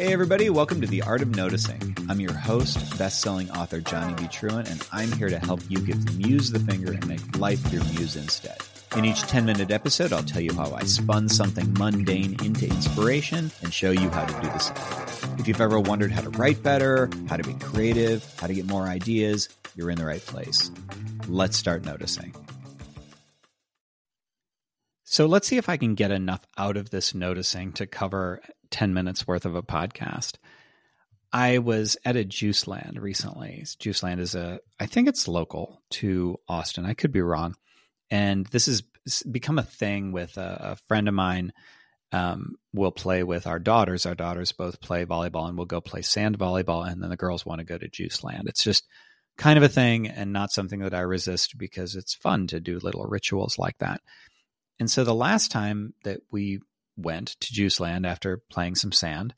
Hey, everybody, welcome to The Art of Noticing. I'm your host, best selling author Johnny B. Truant, and I'm here to help you give the muse the finger and make life your muse instead. In each 10 minute episode, I'll tell you how I spun something mundane into inspiration and show you how to do the same. If you've ever wondered how to write better, how to be creative, how to get more ideas, you're in the right place. Let's start noticing. So let's see if I can get enough out of this noticing to cover 10 minutes worth of a podcast. I was at a Juice Land recently. Juice Land is a, I think it's local to Austin. I could be wrong. And this has become a thing with a, a friend of mine. Um, we'll play with our daughters. Our daughters both play volleyball and we'll go play sand volleyball. And then the girls want to go to Juice Land. It's just kind of a thing and not something that I resist because it's fun to do little rituals like that. And so the last time that we went to Juice Land after playing some sand.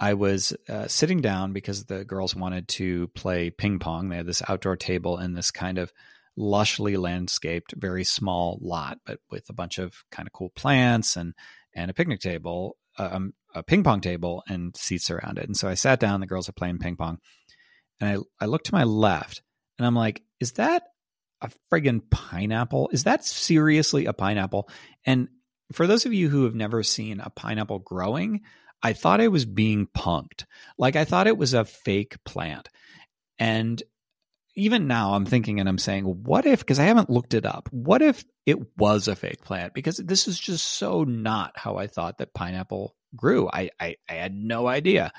I was uh, sitting down because the girls wanted to play ping pong. They had this outdoor table in this kind of lushly landscaped, very small lot, but with a bunch of kind of cool plants and and a picnic table, uh, um, a ping pong table, and seats around it. And so I sat down. The girls are playing ping pong, and I I looked to my left, and I'm like, "Is that a friggin' pineapple? Is that seriously a pineapple?" And for those of you who have never seen a pineapple growing, I thought I was being punked. Like I thought it was a fake plant. And even now I'm thinking and I'm saying, what if, because I haven't looked it up, what if it was a fake plant? Because this is just so not how I thought that pineapple grew. I, I, I had no idea.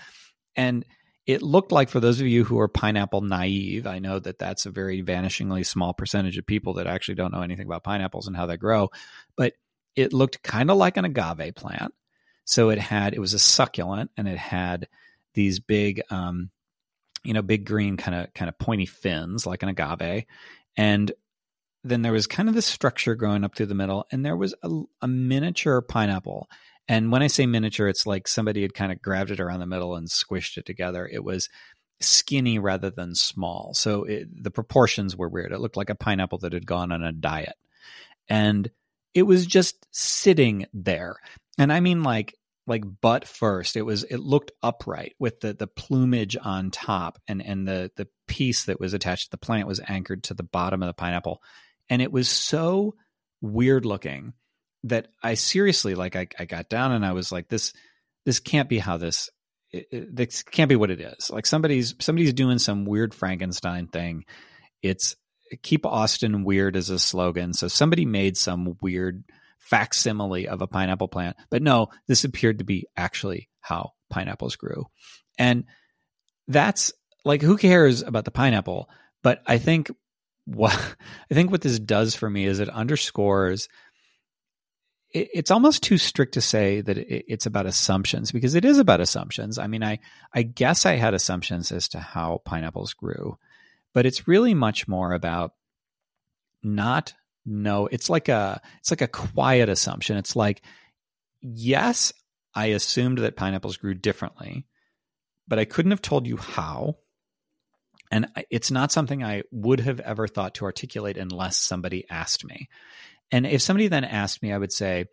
And it looked like for those of you who are pineapple naive, I know that that's a very vanishingly small percentage of people that actually don't know anything about pineapples and how they grow. But it looked kind of like an agave plant. So it had it was a succulent and it had these big um, you know, big green kind of kind of pointy fins like an agave. And then there was kind of this structure growing up through the middle, and there was a, a miniature pineapple. And when I say miniature, it's like somebody had kind of grabbed it around the middle and squished it together. It was skinny rather than small. So it, the proportions were weird. It looked like a pineapple that had gone on a diet. And it was just sitting there. And I mean like like butt first. It was it looked upright with the the plumage on top and and the the piece that was attached to the plant was anchored to the bottom of the pineapple. And it was so weird looking that I seriously like I, I got down and I was like this this can't be how this it, it, this can't be what it is. Like somebody's somebody's doing some weird Frankenstein thing. It's keep Austin weird as a slogan. So somebody made some weird facsimile of a pineapple plant. But no, this appeared to be actually how pineapples grew. And that's like who cares about the pineapple? But I think what I think what this does for me is it underscores it's almost too strict to say that it's about assumptions because it is about assumptions. I mean, I I guess I had assumptions as to how pineapples grew, but it's really much more about not know it's like a it's like a quiet assumption. It's like yes i assumed that pineapples grew differently but i couldn't have told you how. And it's not something i would have ever thought to articulate unless somebody asked me. And if somebody then asked me i would say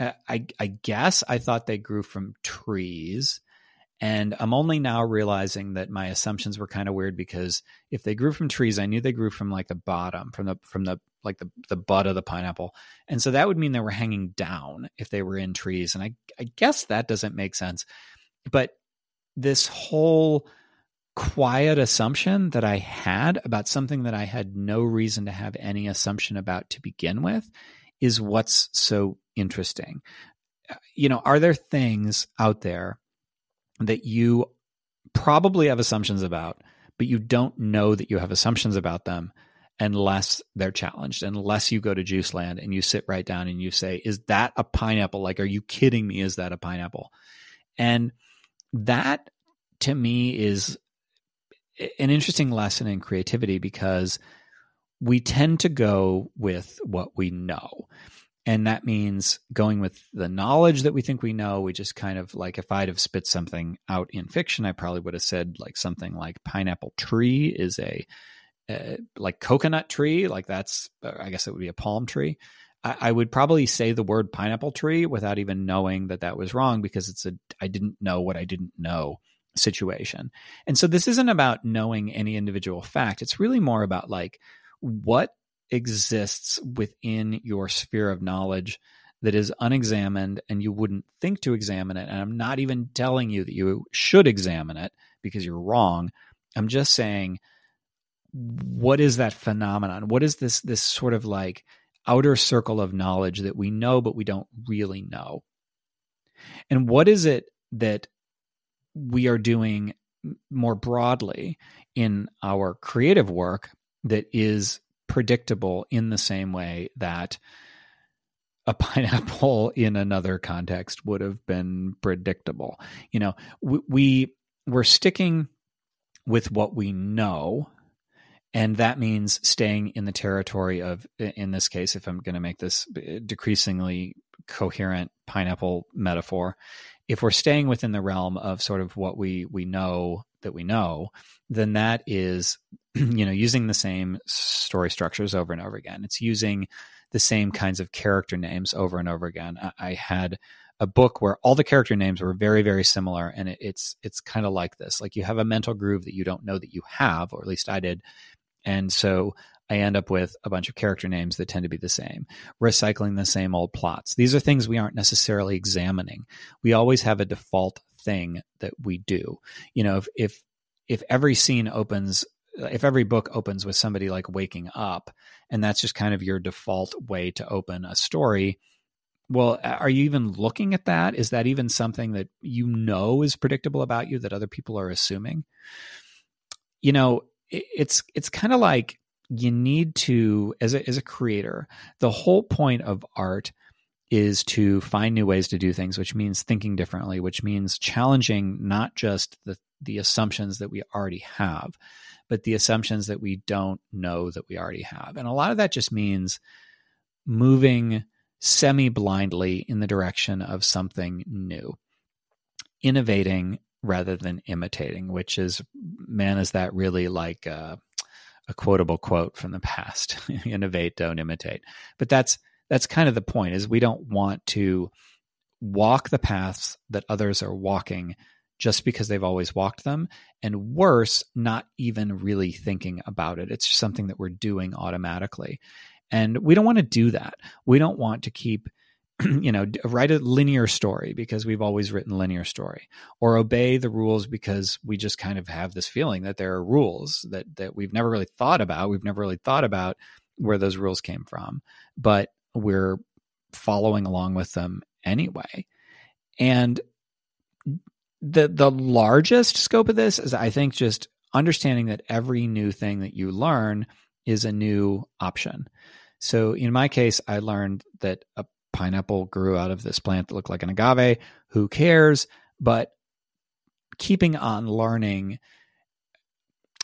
uh, I, I guess i thought they grew from trees and I'm only now realizing that my assumptions were kind of weird because if they grew from trees, I knew they grew from like the bottom, from the from the like the the bud of the pineapple, and so that would mean they were hanging down if they were in trees. And I I guess that doesn't make sense, but this whole quiet assumption that I had about something that I had no reason to have any assumption about to begin with is what's so interesting. Uh, you know, are there things out there that you probably have assumptions about, but you don't know that you have assumptions about them unless they're challenged, unless you go to juice land and you sit right down and you say, Is that a pineapple? Like, are you kidding me? Is that a pineapple? And that to me is an interesting lesson in creativity because we tend to go with what we know. And that means going with the knowledge that we think we know. We just kind of like, if I'd have spit something out in fiction, I probably would have said like something like pineapple tree is a, uh, like coconut tree. Like that's, uh, I guess it would be a palm tree. I, I would probably say the word pineapple tree without even knowing that that was wrong because it's a I didn't know what I didn't know situation. And so this isn't about knowing any individual fact. It's really more about like what exists within your sphere of knowledge that is unexamined and you wouldn't think to examine it. And I'm not even telling you that you should examine it because you're wrong. I'm just saying what is that phenomenon? What is this this sort of like outer circle of knowledge that we know but we don't really know? And what is it that we are doing more broadly in our creative work that is predictable in the same way that a pineapple in another context would have been predictable. You know, we, we we're sticking with what we know and that means staying in the territory of in this case if i'm going to make this uh, decreasingly coherent pineapple metaphor. If we're staying within the realm of sort of what we we know that we know then that is you know using the same story structures over and over again. It's using the same kinds of character names over and over again. I, I had a book where all the character names were very very similar and it, it's it's kind of like this. Like you have a mental groove that you don't know that you have or at least i did. And so I end up with a bunch of character names that tend to be the same, recycling the same old plots. These are things we aren't necessarily examining. We always have a default thing that we do. You know, if if if every scene opens if every book opens with somebody like waking up and that's just kind of your default way to open a story, well, are you even looking at that? Is that even something that you know is predictable about you that other people are assuming? You know, it's it's kind of like you need to as a as a creator the whole point of art is to find new ways to do things which means thinking differently which means challenging not just the the assumptions that we already have but the assumptions that we don't know that we already have. And a lot of that just means moving semi blindly in the direction of something new innovating rather than imitating, which is, man, is that really like a, a quotable quote from the past? Innovate, don't imitate. But that's that's kind of the point. Is we don't want to walk the paths that others are walking just because they've always walked them, and worse, not even really thinking about it. It's just something that we're doing automatically. And we don't want to do that. We don't want to keep you know, write a linear story because we've always written linear story, or obey the rules because we just kind of have this feeling that there are rules that that we've never really thought about. We've never really thought about where those rules came from, but we're following along with them anyway. And the the largest scope of this is, I think, just understanding that every new thing that you learn is a new option. So in my case, I learned that a pineapple grew out of this plant that looked like an agave. Who cares? But keeping on learning,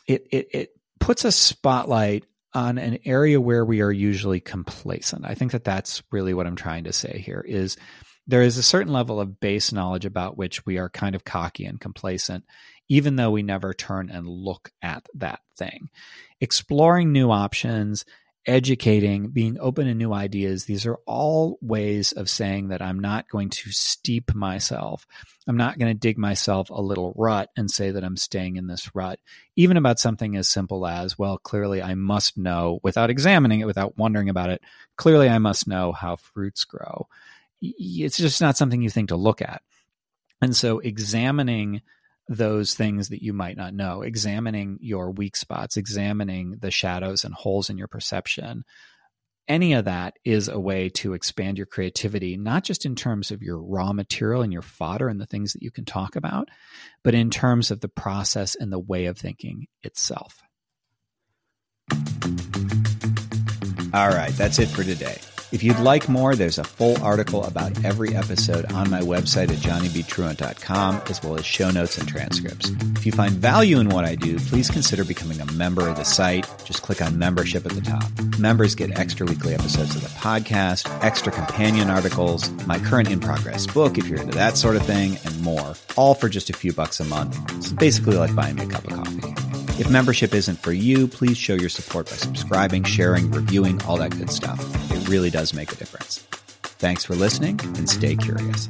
it, it, it puts a spotlight on an area where we are usually complacent. I think that that's really what I'm trying to say here is there is a certain level of base knowledge about which we are kind of cocky and complacent, even though we never turn and look at that thing. Exploring new options, educating, being open to new ideas. These are all ways of saying that I'm not going to steep myself. I'm not going to dig myself a little rut and say that I'm staying in this rut, even about something as simple as, well, clearly I must know without examining it, without wondering about it. Clearly I must know how fruits grow. It's just not something you think to look at. And so examining those things that you might not know, examining your weak spots, examining the shadows and holes in your perception. Any of that is a way to expand your creativity, not just in terms of your raw material and your fodder and the things that you can talk about, but in terms of the process and the way of thinking itself. All right, that's it for today. If you'd like more, there's a full article about every episode on my website at johnnybtruant.com, as well as show notes and transcripts. If you find value in what I do, please consider becoming a member of the site. Just click on membership at the top. Members get extra weekly episodes of the podcast, extra companion articles, my current in progress book, if you're into that sort of thing, and more, all for just a few bucks a month. It's basically like buying me a cup of coffee. If membership isn't for you, please show your support by subscribing, sharing, reviewing, all that good stuff. It really does make a difference. Thanks for listening and stay curious.